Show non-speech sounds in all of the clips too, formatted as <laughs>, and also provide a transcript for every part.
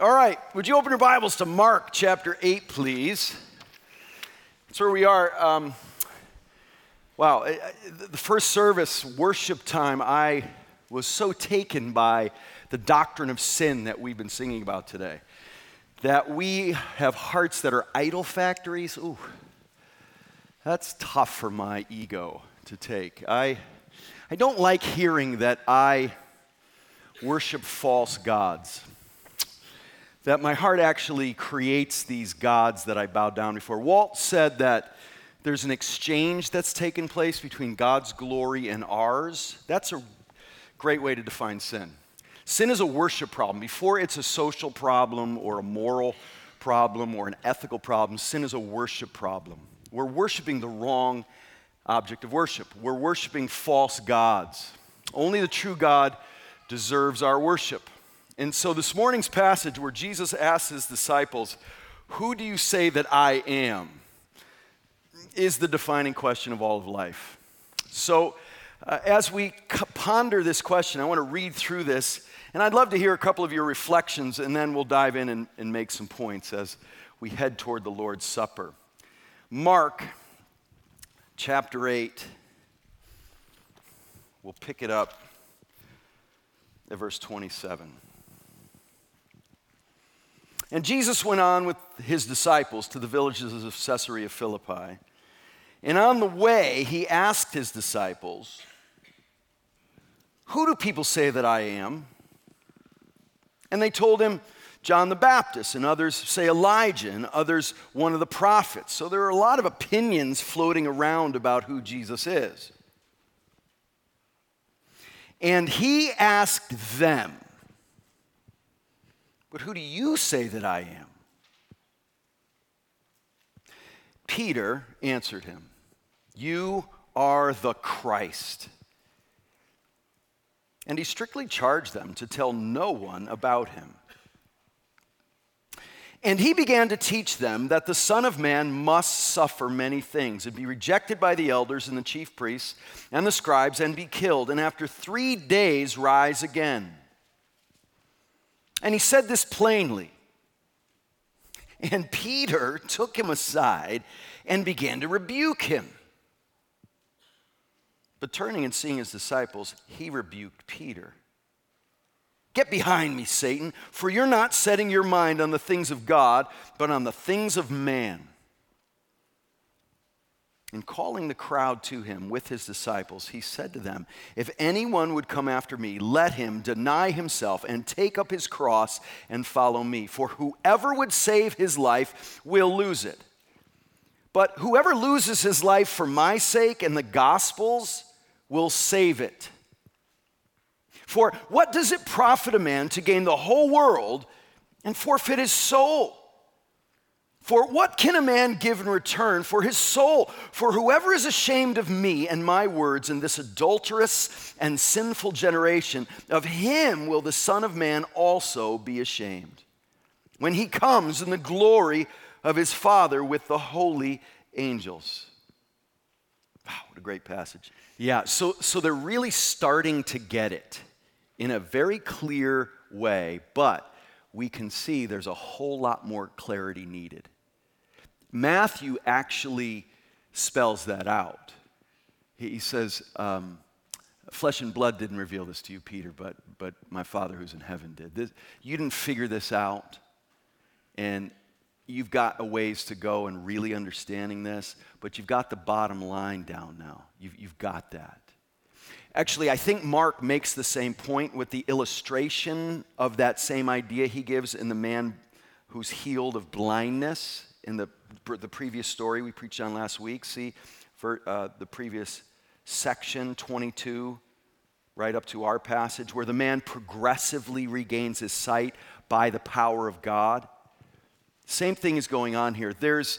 All right, would you open your Bibles to Mark chapter 8, please? That's where we are. Um, wow, the first service, worship time, I was so taken by the doctrine of sin that we've been singing about today. That we have hearts that are idol factories. Ooh, that's tough for my ego to take. I, I don't like hearing that I worship false gods that my heart actually creates these gods that I bow down before. Walt said that there's an exchange that's taken place between God's glory and ours. That's a great way to define sin. Sin is a worship problem. Before it's a social problem or a moral problem or an ethical problem, sin is a worship problem. We're worshiping the wrong object of worship. We're worshiping false gods. Only the true God deserves our worship. And so, this morning's passage where Jesus asks his disciples, Who do you say that I am? is the defining question of all of life. So, uh, as we ponder this question, I want to read through this, and I'd love to hear a couple of your reflections, and then we'll dive in and, and make some points as we head toward the Lord's Supper. Mark chapter 8, we'll pick it up at verse 27. And Jesus went on with his disciples to the villages of Caesarea Philippi. And on the way, he asked his disciples, Who do people say that I am? And they told him, John the Baptist, and others say Elijah, and others one of the prophets. So there are a lot of opinions floating around about who Jesus is. And he asked them, but who do you say that I am? Peter answered him, You are the Christ. And he strictly charged them to tell no one about him. And he began to teach them that the Son of Man must suffer many things and be rejected by the elders and the chief priests and the scribes and be killed, and after three days rise again. And he said this plainly. And Peter took him aside and began to rebuke him. But turning and seeing his disciples, he rebuked Peter. Get behind me, Satan, for you're not setting your mind on the things of God, but on the things of man. And calling the crowd to him with his disciples, he said to them, If anyone would come after me, let him deny himself and take up his cross and follow me. For whoever would save his life will lose it. But whoever loses his life for my sake and the gospel's will save it. For what does it profit a man to gain the whole world and forfeit his soul? For what can a man give in return for his soul? For whoever is ashamed of me and my words in this adulterous and sinful generation, of him will the Son of Man also be ashamed. When he comes in the glory of his Father with the holy angels. Wow, what a great passage. Yeah, so, so they're really starting to get it in a very clear way, but we can see there's a whole lot more clarity needed. Matthew actually spells that out. He says, um, Flesh and blood didn't reveal this to you, Peter, but, but my Father who's in heaven did. This, you didn't figure this out, and you've got a ways to go in really understanding this, but you've got the bottom line down now. You've, you've got that. Actually, I think Mark makes the same point with the illustration of that same idea he gives in the man who's healed of blindness in the the previous story we preached on last week. See for, uh, the previous section 22, right up to our passage, where the man progressively regains his sight by the power of God. Same thing is going on here. There's,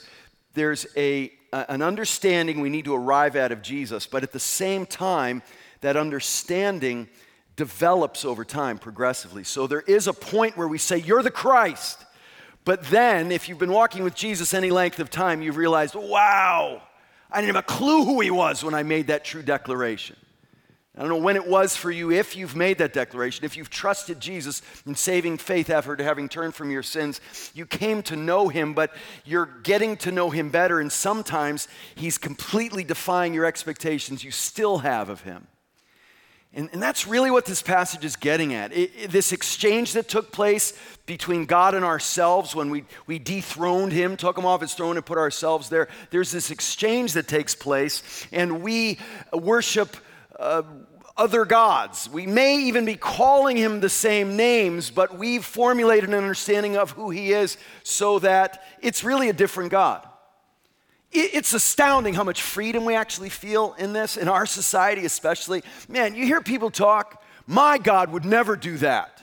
there's a, an understanding we need to arrive at of Jesus, but at the same time, that understanding develops over time progressively. So there is a point where we say, You're the Christ. But then, if you've been walking with Jesus any length of time, you've realized, wow, I didn't have a clue who he was when I made that true declaration. I don't know when it was for you, if you've made that declaration, if you've trusted Jesus in saving faith after having turned from your sins, you came to know him, but you're getting to know him better, and sometimes he's completely defying your expectations you still have of him. And, and that's really what this passage is getting at. It, it, this exchange that took place between God and ourselves when we, we dethroned him, took him off his throne, and put ourselves there. There's this exchange that takes place, and we worship uh, other gods. We may even be calling him the same names, but we've formulated an understanding of who he is so that it's really a different God. It's astounding how much freedom we actually feel in this, in our society especially. Man, you hear people talk, my God would never do that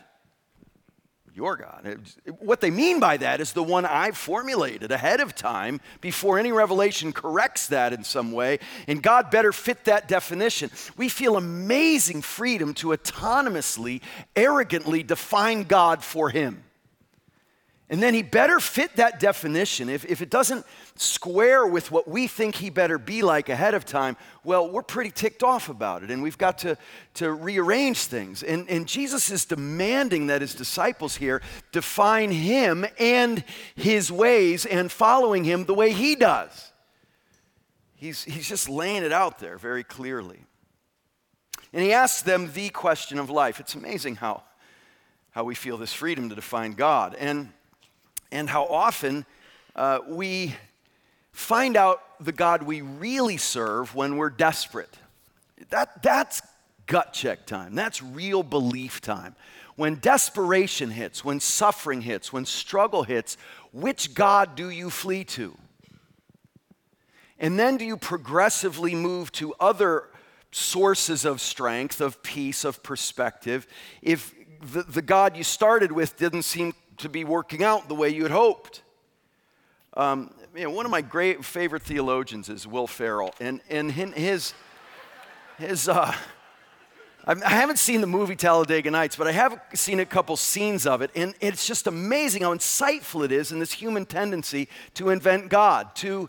your God. What they mean by that is the one I've formulated ahead of time before any revelation corrects that in some way, and God better fit that definition. We feel amazing freedom to autonomously, arrogantly define God for Him. And then he better fit that definition. If, if it doesn't square with what we think he better be like ahead of time, well, we're pretty ticked off about it. And we've got to, to rearrange things. And, and Jesus is demanding that his disciples here define him and his ways and following him the way he does. He's, he's just laying it out there very clearly. And he asks them the question of life. It's amazing how, how we feel this freedom to define God. And and how often uh, we find out the God we really serve when we're desperate. That, that's gut check time. That's real belief time. When desperation hits, when suffering hits, when struggle hits, which God do you flee to? And then do you progressively move to other sources of strength, of peace, of perspective? If the, the God you started with didn't seem to be working out the way you had hoped. Um, you know, one of my great favorite theologians is Will Ferrell, and, and his, his uh, I haven't seen the movie Talladega Nights, but I have seen a couple scenes of it, and it's just amazing how insightful it is in this human tendency to invent God, to,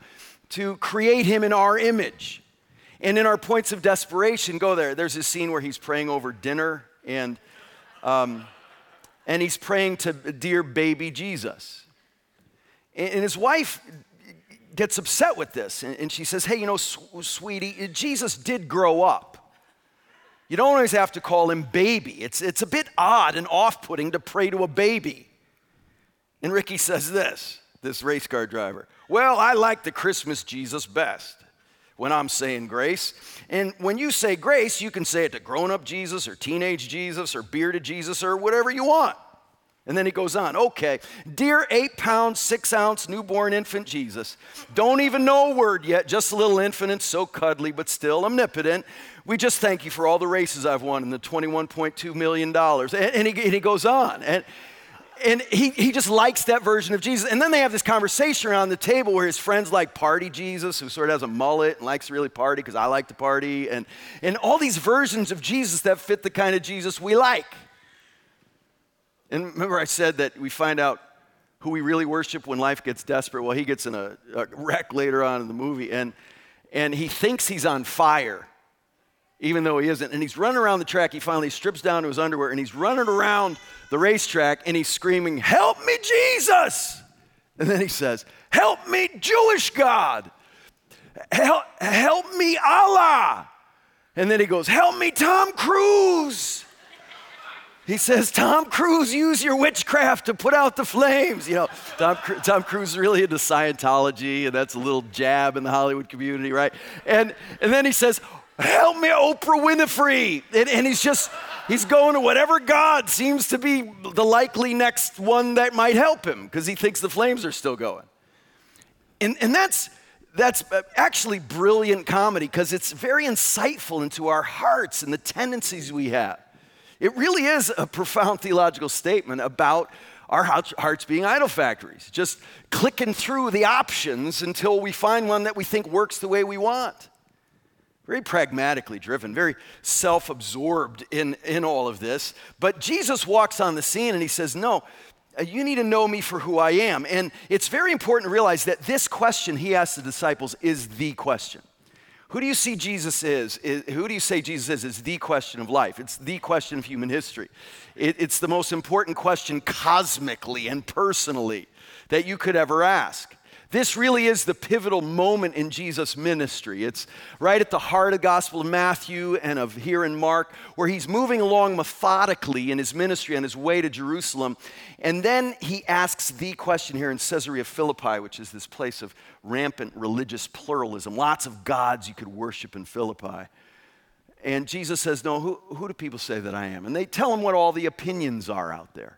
to create Him in our image. And in our points of desperation, go there. There's a scene where he's praying over dinner, and um, and he's praying to dear baby Jesus. And his wife gets upset with this, and she says, Hey, you know, sweetie, Jesus did grow up. You don't always have to call him baby. It's, it's a bit odd and off putting to pray to a baby. And Ricky says this this race car driver Well, I like the Christmas Jesus best when I'm saying grace. And when you say grace, you can say it to grown up Jesus or teenage Jesus or bearded Jesus or whatever you want. And then he goes on, okay, dear eight pound, six ounce newborn infant Jesus, don't even know a word yet, just a little infant and so cuddly, but still omnipotent. We just thank you for all the races I've won and the $21.2 million. And, and, he, and he goes on. And, and he, he just likes that version of Jesus. And then they have this conversation around the table where his friends like Party Jesus, who sort of has a mullet and likes to really party because I like to party, and, and all these versions of Jesus that fit the kind of Jesus we like. And remember, I said that we find out who we really worship when life gets desperate. Well, he gets in a, a wreck later on in the movie, and, and he thinks he's on fire even though he isn't. And he's running around the track. He finally strips down to his underwear and he's running around the racetrack and he's screaming, Help me, Jesus! And then he says, Help me, Jewish God! Help, help me, Allah! And then he goes, Help me, Tom Cruise! He says, Tom Cruise, use your witchcraft to put out the flames. You know, Tom, Tom Cruise is really into Scientology, and that's a little jab in the Hollywood community, right? And, and then he says, help me, Oprah Winfrey. And, and he's just, he's going to whatever God seems to be the likely next one that might help him because he thinks the flames are still going. And, and that's, that's uh, actually brilliant comedy because it's very insightful into our hearts and the tendencies we have. It really is a profound theological statement about our hearts being idol factories, just clicking through the options until we find one that we think works the way we want very pragmatically driven, very self absorbed in, in all of this. But Jesus walks on the scene and he says, No, uh, you need to know me for who I am. And it's very important to realize that this question he asks the disciples is the question Who do you see Jesus is? is? Who do you say Jesus is? Is the question of life. It's the question of human history. It, it's the most important question cosmically and personally that you could ever ask. This really is the pivotal moment in Jesus' ministry. It's right at the heart of the Gospel of Matthew and of here in Mark, where he's moving along methodically in his ministry on his way to Jerusalem. And then he asks the question here in Caesarea Philippi, which is this place of rampant religious pluralism, lots of gods you could worship in Philippi. And Jesus says, No, who, who do people say that I am? And they tell him what all the opinions are out there.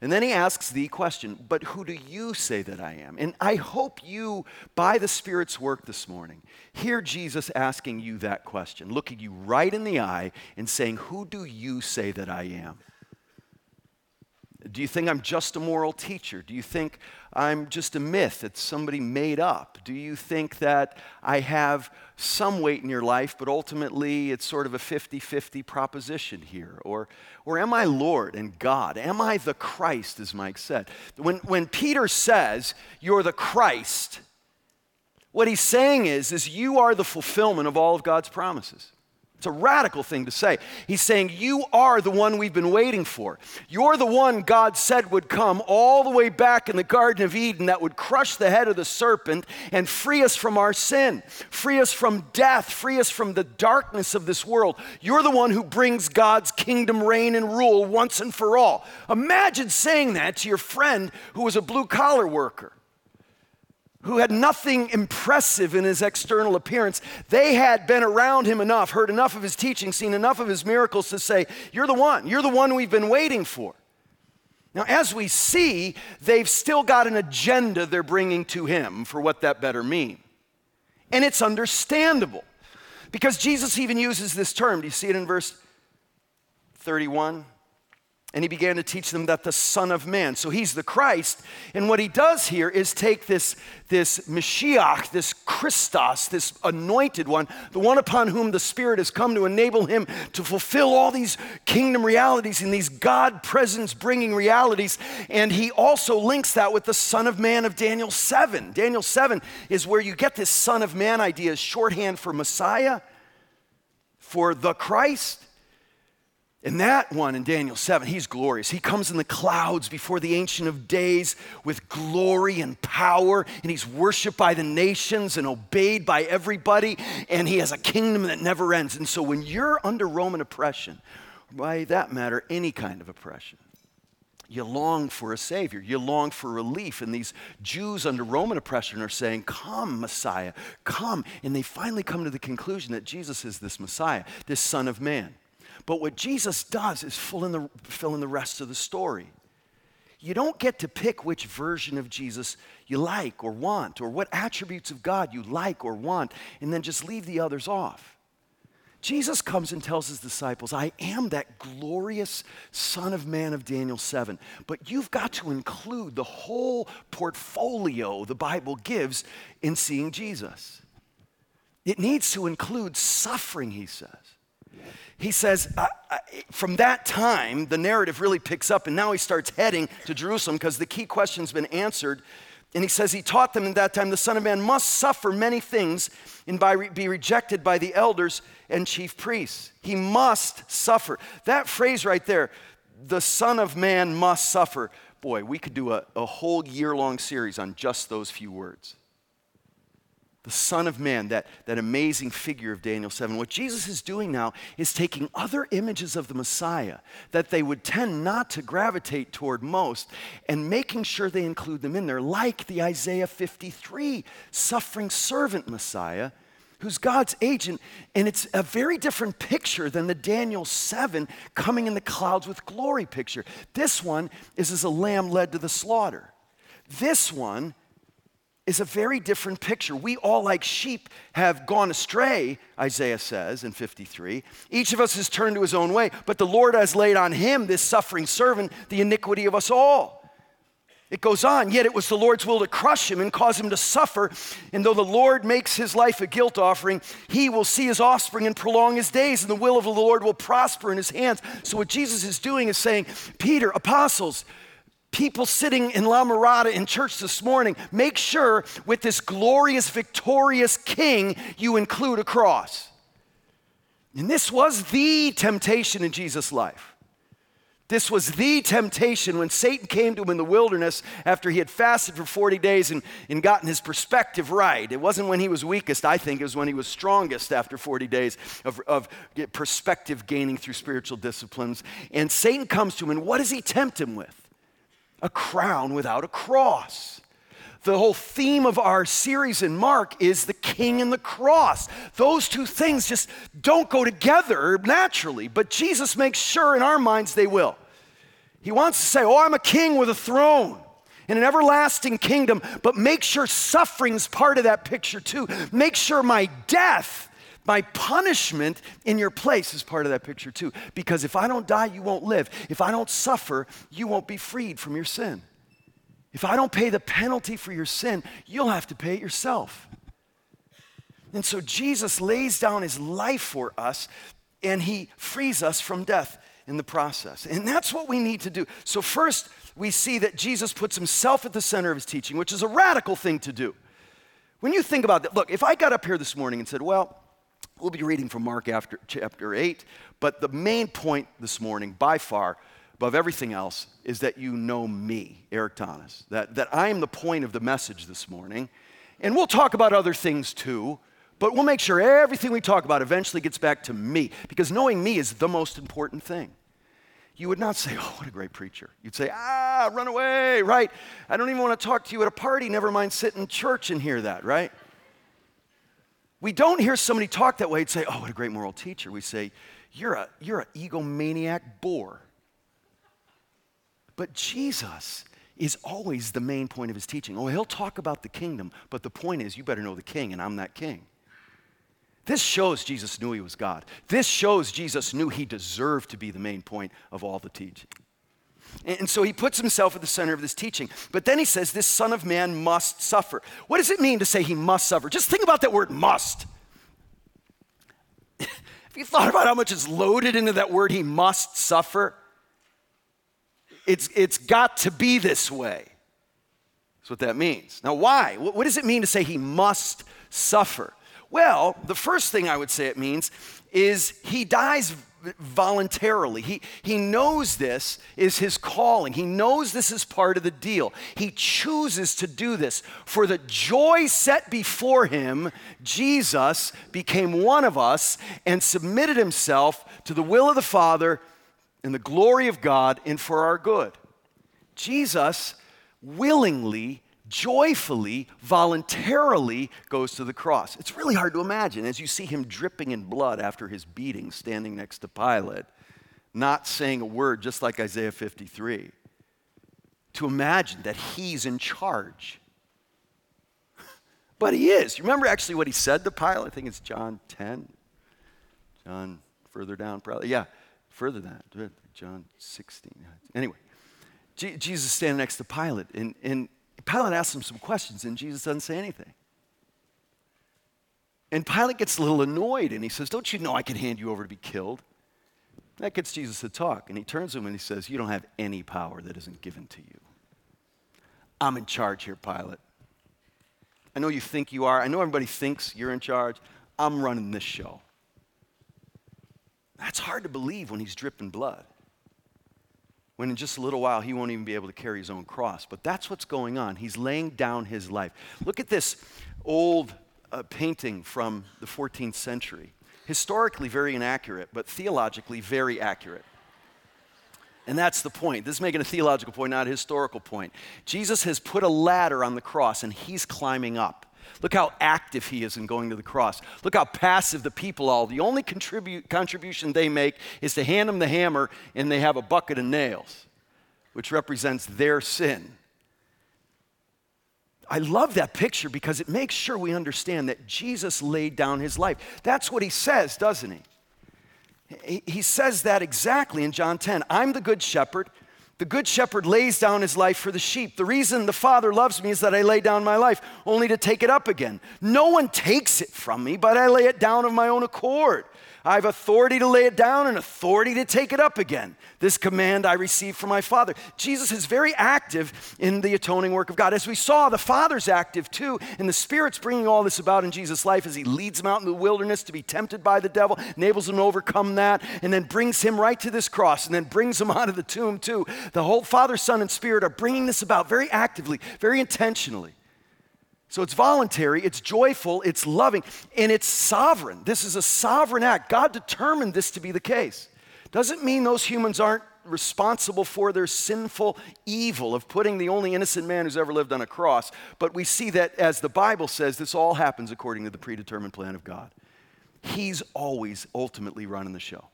And then he asks the question, but who do you say that I am? And I hope you, by the Spirit's work this morning, hear Jesus asking you that question, looking you right in the eye and saying, Who do you say that I am? Do you think I'm just a moral teacher? Do you think I'm just a myth that somebody made up? Do you think that I have some weight in your life, but ultimately it's sort of a 50 50 proposition here? Or, or am I Lord and God? Am I the Christ, as Mike said? When, when Peter says, You're the Christ, what he's saying is, is you are the fulfillment of all of God's promises. It's a radical thing to say. He's saying, You are the one we've been waiting for. You're the one God said would come all the way back in the Garden of Eden that would crush the head of the serpent and free us from our sin, free us from death, free us from the darkness of this world. You're the one who brings God's kingdom reign and rule once and for all. Imagine saying that to your friend who was a blue collar worker who had nothing impressive in his external appearance, they had been around him enough, heard enough of his teaching, seen enough of his miracles to say, You're the one, you're the one we've been waiting for. Now, as we see, they've still got an agenda they're bringing to him for what that better mean. And it's understandable because Jesus even uses this term. Do you see it in verse 31? And he began to teach them that the Son of Man, so he's the Christ. And what he does here is take this, this Mashiach, this Christos, this anointed one, the one upon whom the Spirit has come to enable him to fulfill all these kingdom realities and these God presence bringing realities. And he also links that with the Son of Man of Daniel 7. Daniel 7 is where you get this Son of Man idea, shorthand for Messiah, for the Christ. And that one in Daniel 7, he's glorious. He comes in the clouds before the Ancient of Days with glory and power, and he's worshiped by the nations and obeyed by everybody, and he has a kingdom that never ends. And so when you're under Roman oppression, by that matter, any kind of oppression, you long for a Savior. You long for relief. And these Jews under Roman oppression are saying, Come, Messiah, come. And they finally come to the conclusion that Jesus is this Messiah, this Son of Man. But what Jesus does is fill in the, fill in the rest of the story. You don't get to pick which version of Jesus you like or want, or what attributes of God you like or want, and then just leave the others off. Jesus comes and tells his disciples, I am that glorious Son of Man of Daniel 7. But you've got to include the whole portfolio the Bible gives in seeing Jesus. It needs to include suffering, he says he says, from that time, the narrative really picks up, and now he starts heading to Jerusalem because the key question's been answered. And he says, He taught them in that time the Son of Man must suffer many things and by be rejected by the elders and chief priests. He must suffer. That phrase right there, the Son of Man must suffer. Boy, we could do a, a whole year long series on just those few words the Son of Man, that, that amazing figure of Daniel 7. What Jesus is doing now is taking other images of the Messiah that they would tend not to gravitate toward most and making sure they include them in there, like the Isaiah 53 suffering servant Messiah who's God's agent. And it's a very different picture than the Daniel 7 coming in the clouds with glory picture. This one is as a lamb led to the slaughter. This one is a very different picture. We all, like sheep, have gone astray, Isaiah says in 53. Each of us has turned to his own way, but the Lord has laid on him, this suffering servant, the iniquity of us all. It goes on, yet it was the Lord's will to crush him and cause him to suffer. And though the Lord makes his life a guilt offering, he will see his offspring and prolong his days, and the will of the Lord will prosper in his hands. So, what Jesus is doing is saying, Peter, apostles, people sitting in La Mirada in church this morning, make sure with this glorious, victorious king, you include a cross. And this was the temptation in Jesus' life. This was the temptation when Satan came to him in the wilderness after he had fasted for 40 days and, and gotten his perspective right. It wasn't when he was weakest, I think, it was when he was strongest after 40 days of, of perspective gaining through spiritual disciplines. And Satan comes to him, and what does he tempt him with? A crown without a cross. The whole theme of our series in Mark is the king and the cross. Those two things just don't go together naturally, but Jesus makes sure in our minds they will. He wants to say, Oh, I'm a king with a throne and an everlasting kingdom, but make sure suffering's part of that picture too. Make sure my death, my punishment in your place is part of that picture too. Because if I don't die, you won't live. If I don't suffer, you won't be freed from your sin. If I don't pay the penalty for your sin, you'll have to pay it yourself. And so Jesus lays down his life for us and he frees us from death in the process. And that's what we need to do. So, first, we see that Jesus puts himself at the center of his teaching, which is a radical thing to do. When you think about that, look, if I got up here this morning and said, well, we'll be reading from Mark after chapter 8, but the main point this morning, by far, above everything else is that you know me, Eric Thomas, that, that I am the point of the message this morning. And we'll talk about other things too, but we'll make sure everything we talk about eventually gets back to me, because knowing me is the most important thing. You would not say, <laughs> Oh, what a great preacher. You'd say, Ah, run away, right? I don't even want to talk to you at a party, never mind sit in church and hear that, right? We don't hear somebody talk that way and say, Oh, what a great moral teacher. We say, You're a you're an egomaniac bore. But Jesus is always the main point of his teaching. Oh, he'll talk about the kingdom, but the point is, you better know the king, and I'm that king. This shows Jesus knew he was God. This shows Jesus knew he deserved to be the main point of all the teaching. And so he puts himself at the center of this teaching. But then he says, This Son of Man must suffer. What does it mean to say he must suffer? Just think about that word must. <laughs> Have you thought about how much is loaded into that word, he must suffer? It's, it's got to be this way. That's what that means. Now, why? What, what does it mean to say he must suffer? Well, the first thing I would say it means is he dies voluntarily. He, he knows this is his calling. He knows this is part of the deal. He chooses to do this. For the joy set before him, Jesus became one of us and submitted himself to the will of the Father in the glory of God and for our good. Jesus willingly, joyfully, voluntarily goes to the cross. It's really hard to imagine as you see him dripping in blood after his beating, standing next to Pilate, not saying a word, just like Isaiah 53. To imagine that he's in charge. But he is. You remember actually what he said to Pilate? I think it's John 10. John further down, probably. Yeah further than that, John 16. Anyway, Jesus standing next to Pilate, and, and Pilate asks him some questions, and Jesus doesn't say anything. And Pilate gets a little annoyed, and he says, Don't you know I can hand you over to be killed? That gets Jesus to talk, and he turns to him and he says, You don't have any power that isn't given to you. I'm in charge here, Pilate. I know you think you are. I know everybody thinks you're in charge. I'm running this show. That's hard to believe when he's dripping blood. When in just a little while he won't even be able to carry his own cross. But that's what's going on. He's laying down his life. Look at this old uh, painting from the 14th century. Historically, very inaccurate, but theologically, very accurate. And that's the point. This is making a theological point, not a historical point. Jesus has put a ladder on the cross and he's climbing up. Look how active he is in going to the cross. Look how passive the people are. The only contribute, contribution they make is to hand him the hammer and they have a bucket of nails, which represents their sin. I love that picture because it makes sure we understand that Jesus laid down his life. That's what he says, doesn't he? He says that exactly in John 10. I'm the good shepherd. The good shepherd lays down his life for the sheep. The reason the Father loves me is that I lay down my life, only to take it up again. No one takes it from me, but I lay it down of my own accord. I have authority to lay it down and authority to take it up again. This command I received from my Father. Jesus is very active in the atoning work of God. As we saw, the Father's active too, and the Spirit's bringing all this about in Jesus' life as he leads him out in the wilderness to be tempted by the devil, enables him to overcome that, and then brings him right to this cross, and then brings him <laughs> out of the tomb too. The whole Father, Son, and Spirit are bringing this about very actively, very intentionally. So it's voluntary, it's joyful, it's loving, and it's sovereign. This is a sovereign act. God determined this to be the case. Doesn't mean those humans aren't responsible for their sinful evil of putting the only innocent man who's ever lived on a cross, but we see that as the Bible says, this all happens according to the predetermined plan of God. He's always ultimately running the show.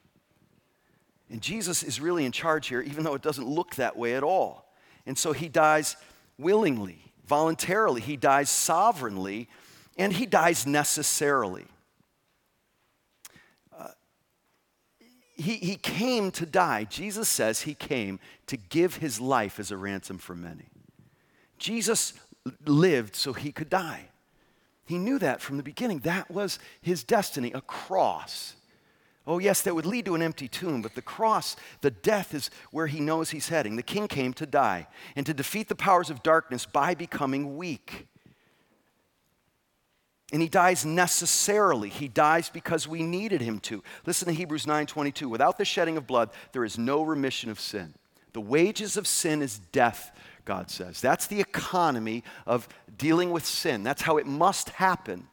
And Jesus is really in charge here, even though it doesn't look that way at all. And so he dies willingly voluntarily, he dies sovereignly, and he dies necessarily. Uh, he, he came to die. Jesus says he came to give his life as a ransom for many. Jesus lived so he could die. He knew that from the beginning. That was his destiny, a cross. Oh, yes, that would lead to an empty tomb, but the cross, the death, is where he knows he's heading. The king came to die and to defeat the powers of darkness by becoming weak. And he dies necessarily. He dies because we needed him to. Listen to Hebrews 9:22. Without the shedding of blood, there is no remission of sin. The wages of sin is death, God says. That's the economy of dealing with sin. That's how it must happen.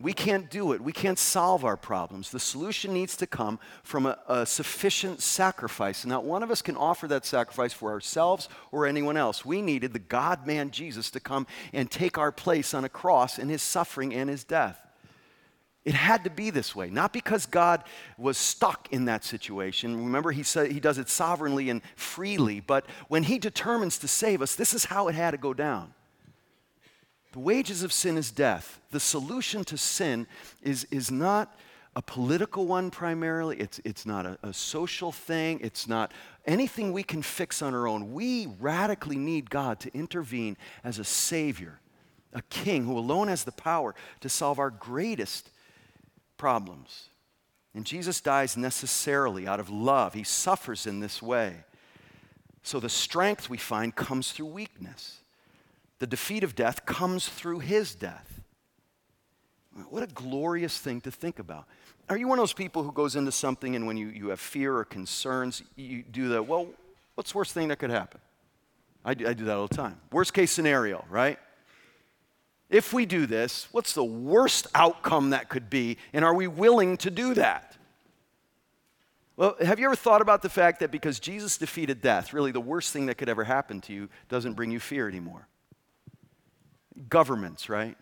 We can't do it. We can't solve our problems. The solution needs to come from a, a, sufficient sacrifice. Not one of us can offer that sacrifice for ourselves or anyone else. We needed the God man Jesus to come and take our place on a cross in his suffering and his death. It had to be this way, not because God was stuck in that situation. Remember, he said he does it sovereignly and freely, but when he determines to save us, this is how it had to go down. The wages of sin is death. The solution to sin is, is not a political one primarily, it's, it's not a, a social thing, it's not anything we can fix on our own. We radically need God to intervene as a Savior, a King who alone has the power to solve our greatest problems. And Jesus dies necessarily out of love. He suffers in this way. So the strength we find comes through weakness the defeat of death comes through his death. What a glorious thing to think about. Are you one of those people who goes into something and when you, you have fear or concerns, you do the, well, what's the worst thing that could happen? I do, I do that all the time. Worst case scenario, right? If we do this, what's the worst outcome that could be, and are we willing to do that? Well, have you ever thought about the fact that because Jesus defeated death, really the worst thing that could ever happen to you doesn't bring you fear anymore? Governments, right?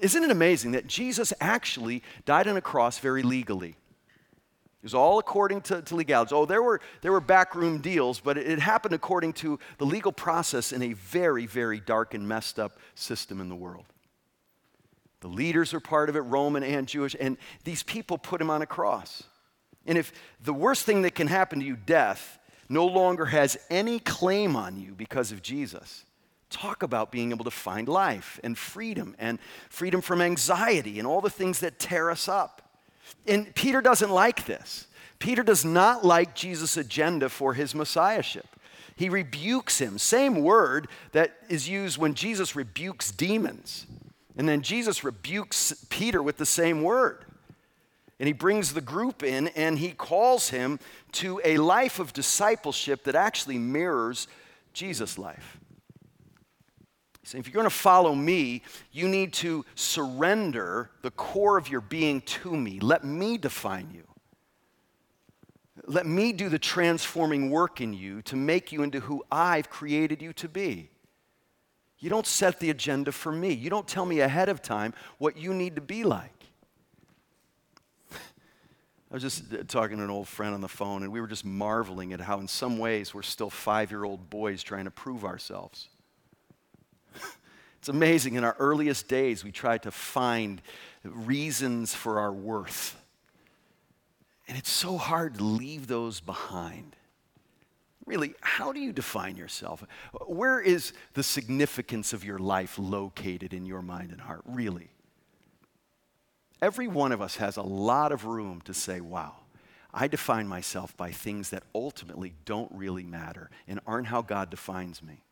Isn't it amazing that Jesus actually died on a cross very legally? It was all according to, to legalities. Oh, there were, there were backroom deals, but it, it happened according to the legal process in a very, very dark and messed up system in the world. The leaders are part of it, Roman and Jewish, and these people put him on a cross. And if the worst thing that can happen to you, death, no longer has any claim on you because of Jesus, Talk about being able to find life and freedom and freedom from anxiety and all the things that tear us up. And Peter doesn't like this. Peter does not like Jesus' agenda for his messiahship. He rebukes him. Same word that is used when Jesus rebukes demons. And then Jesus rebukes Peter with the same word. And he brings the group in and he calls him to a life of discipleship that actually mirrors Jesus' life. If you're going to follow me, you need to surrender the core of your being to me. Let me define you. Let me do the transforming work in you to make you into who I've created you to be. You don't set the agenda for me. You don't tell me ahead of time what you need to be like. I was just uh, talking to an old friend on the phone, and we were just marveling at how, in some ways, we're still five year old boys trying to prove ourselves. It's amazing. In our earliest days, we tried to find reasons for our worth. And it's so hard to leave those behind. Really, how do you define yourself? Where is the significance of your life located in your mind and heart? Really? Every one of us has a lot of room to say, wow, I define myself by things that ultimately don't really matter and aren't how God defines me.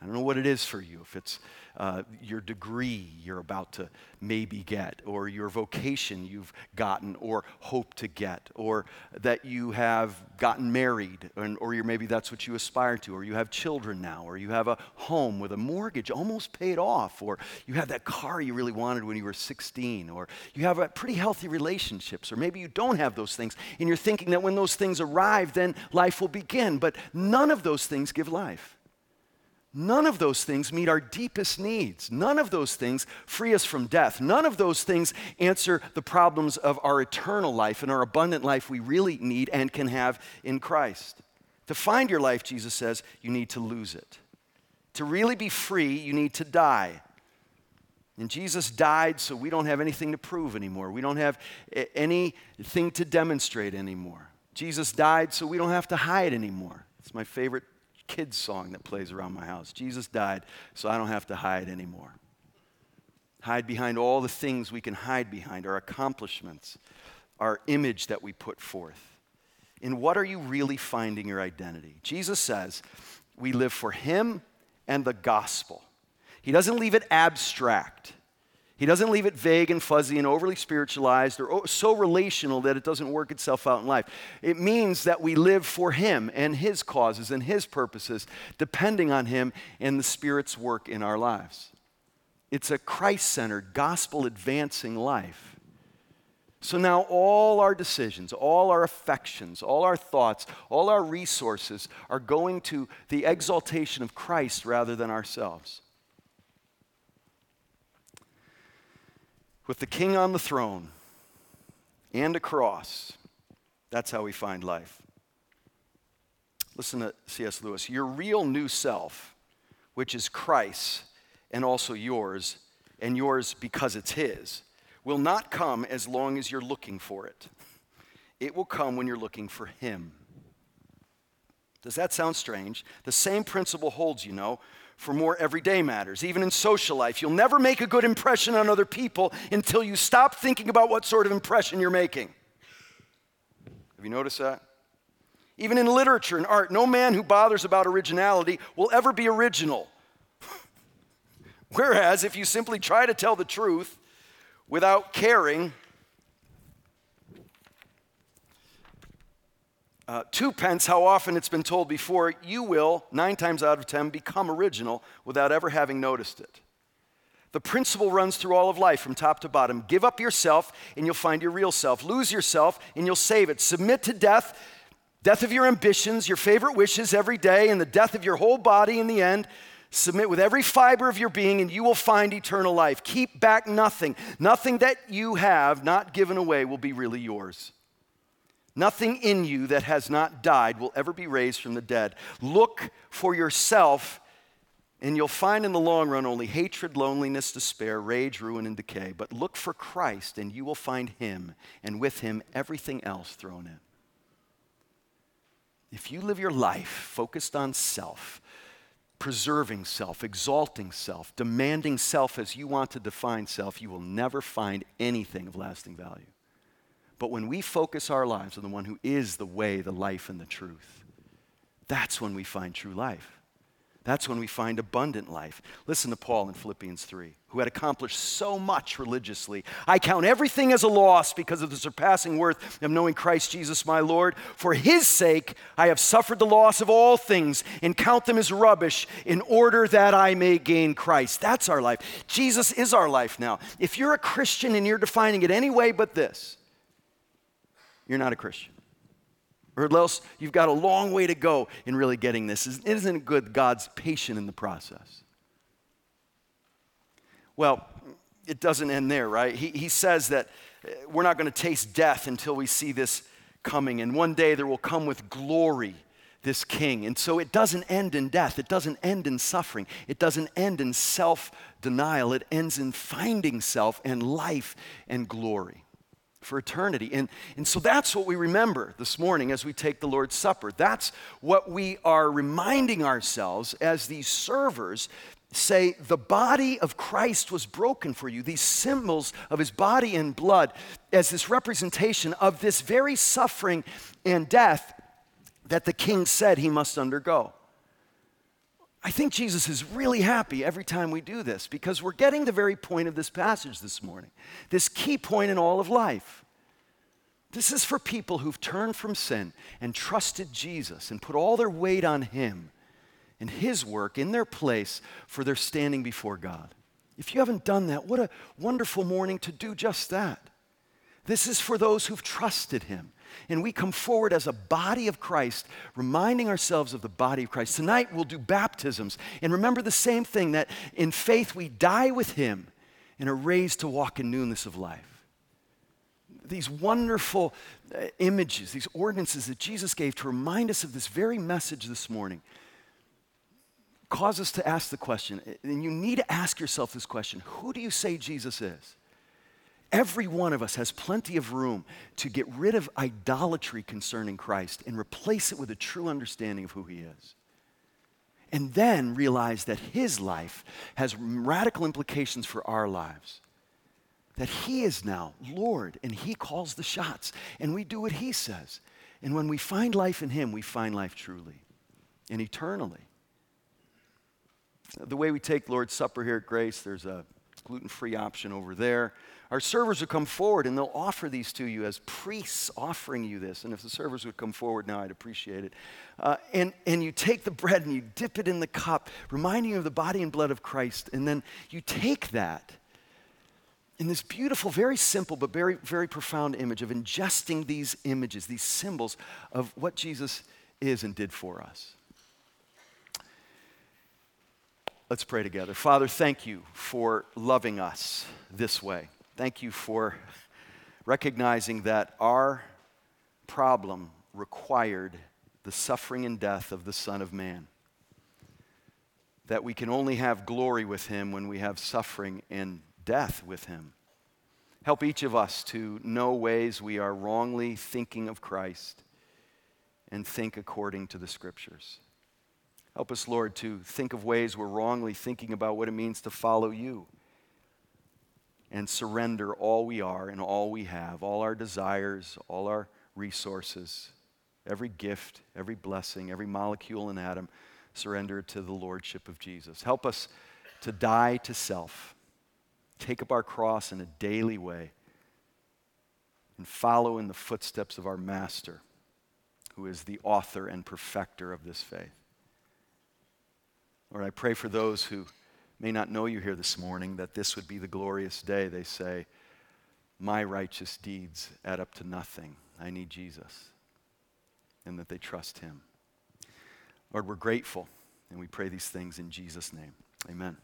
I don't know what it is for you, if it's uh, your degree you're about to maybe get, or your vocation you've gotten or hope to get, or that you have gotten married, and, or maybe that's what you aspire to, or you have children now, or you have a home with a mortgage almost paid off, or you have that car you really wanted when you were 16, or you have a pretty healthy relationships, or maybe you don't have those things, and you're thinking that when those things arrive, then life will begin. But none of those things give life. None of those things meet our deepest needs. None of those things free us from death. None of those things answer the problems of our eternal life and our abundant life we really need and can have in Christ. To find your life, Jesus says, you need to lose it. To really be free, you need to die. And Jesus died so we don't have anything to prove anymore. We don't have anything to demonstrate anymore. Jesus died so we don't have to hide anymore. It's my favorite kids song that plays around my house. Jesus died, so I don't have to hide anymore. Hide behind all the things we can hide behind, our accomplishments, our image that we put forth. In what are you really finding your identity? Jesus says we live for Him and the gospel. He doesn't leave it abstract. He doesn't leave it vague and fuzzy and overly spiritualized or oh, so relational that it doesn't work itself out in life. It means that we live for Him and His causes and His purposes, depending on Him and the Spirit's work in our lives. It's a Christ centered, gospel advancing life. So now all our decisions, all our affections, all our thoughts, all our resources are going to the exaltation of Christ rather than ourselves. With the king on the throne and a cross. That's how we find life. Listen to C.S. Lewis. Your real new self, which is Christ and also yours, and yours because it's His, will not come as long as you're looking for it. It will come when you're looking for Him. Does that sound strange? The same principle holds, you know, for more everyday matters, even in social life. You'll never make a good impression on other people until you stop thinking about what sort of impression you're making. Have you noticed that? Even in literature and art, no man who bothers about originality will ever be original. <laughs> Whereas, if you simply try to tell the truth without caring, uh, two pence, how often it's been told before, you will, nine times out of ten, become original without ever having noticed it. The principle runs through all of life from top to bottom. Give up yourself and you'll find your real self. Lose yourself and you'll save it. Submit to death, death of your ambitions, your favorite wishes every day, and the death of your whole body in the end. Submit with every fiber of your being, and you will find eternal life. Keep back nothing. Nothing that you have not given away will be really yours. Nothing in you that has not died will ever be raised from the dead. Look for yourself, and you'll find in the long run only hatred, loneliness, despair, rage, ruin, and decay. But look for Christ, and you will find Him, and with Him, everything else thrown in. If you live your life focused on self, preserving self, exalting self, demanding self as you want to define self, you will never find anything of lasting value. But when we focus our lives on the one who is the way, the life, and the truth, that's when we find true life. That's when we find abundant life. Listen to Paul in Philippians 3, who had accomplished so much religiously. I count everything as a loss because of the surpassing worth of knowing Christ Jesus my Lord. For his sake, I have suffered the loss of all things and count them as rubbish in order that I may gain Christ. That's our life. Jesus is our life now. If you're a Christian and you're defining it any way but this, you're not a Christian. Or else you've got a long way to go in really getting this. Isn't it good God's patient in the process? Well, it doesn't end there, right? He, he says that uh, we're not going to taste death until we see this coming. And one day there will come with glory this king. And so it doesn't end in death, it doesn't end in suffering, it doesn't end in self denial, it ends in finding self and life and glory. For eternity. And, and so that's what we remember this morning as we take the Lord's Supper. That's what we are reminding ourselves as these servers say, The body of Christ was broken for you. These symbols of his body and blood as this representation of this very suffering and death that the king said he must undergo. I think Jesus is really happy every time we do this because we're getting the very point of this passage this morning, this key point in all of life. This is for people who've turned from sin and trusted Jesus and put all their weight on Him and His work in their place for their standing before God. If you haven't done that, what a wonderful morning to do just that. This is for those who've trusted Him and we come forward as a body of Christ, reminding ourselves of the body of Christ. Tonight we'll do baptisms. And remember the same thing that in faith we die with Him and are raised to walk in newness of life. These wonderful uh, images, these ordinances that Jesus gave to remind us of this very message this morning cause us to ask the question, and you need to ask yourself this question who do you say Jesus is? Every one of us has plenty of room to get rid of idolatry concerning Christ and replace it with a true understanding of who He is. And then realize that His life has radical implications for our lives. That He is now Lord and He calls the shots, and we do what He says. And when we find life in Him, we find life truly and eternally. The way we take Lord's Supper here at Grace, there's a gluten free option over there. Our servers will come forward and they'll offer these to you as priests offering you this. And if the servers would come forward now, I'd appreciate it. Uh, and, and you take the bread and you dip it in the cup, reminding you of the body and blood of Christ. And then you take that in this beautiful, very simple, but very, very profound image of ingesting these images, these symbols of what Jesus is and did for us. Let's pray together. Father, thank you for loving us this way. Thank you for recognizing that our problem required the suffering and death of the Son of Man. That we can only have glory with Him when we have suffering and death with Him. Help each of us to know ways we are wrongly thinking of Christ and think according to the Scriptures. Help us, Lord, to think of ways we're wrongly thinking about what it means to follow you and surrender all we are and all we have, all our desires, all our resources, every gift, every blessing, every molecule and atom, surrender to the Lordship of Jesus. Help us to die to self, take up our cross in a daily way, and follow in the footsteps of our Master, who is the author and perfecter of this faith. Lord, I pray for those who may not know you here this morning that this would be the glorious day they say, My righteous deeds add up to nothing. I need Jesus. And that they trust him. Lord, we're grateful and we pray these things in Jesus' name. Amen.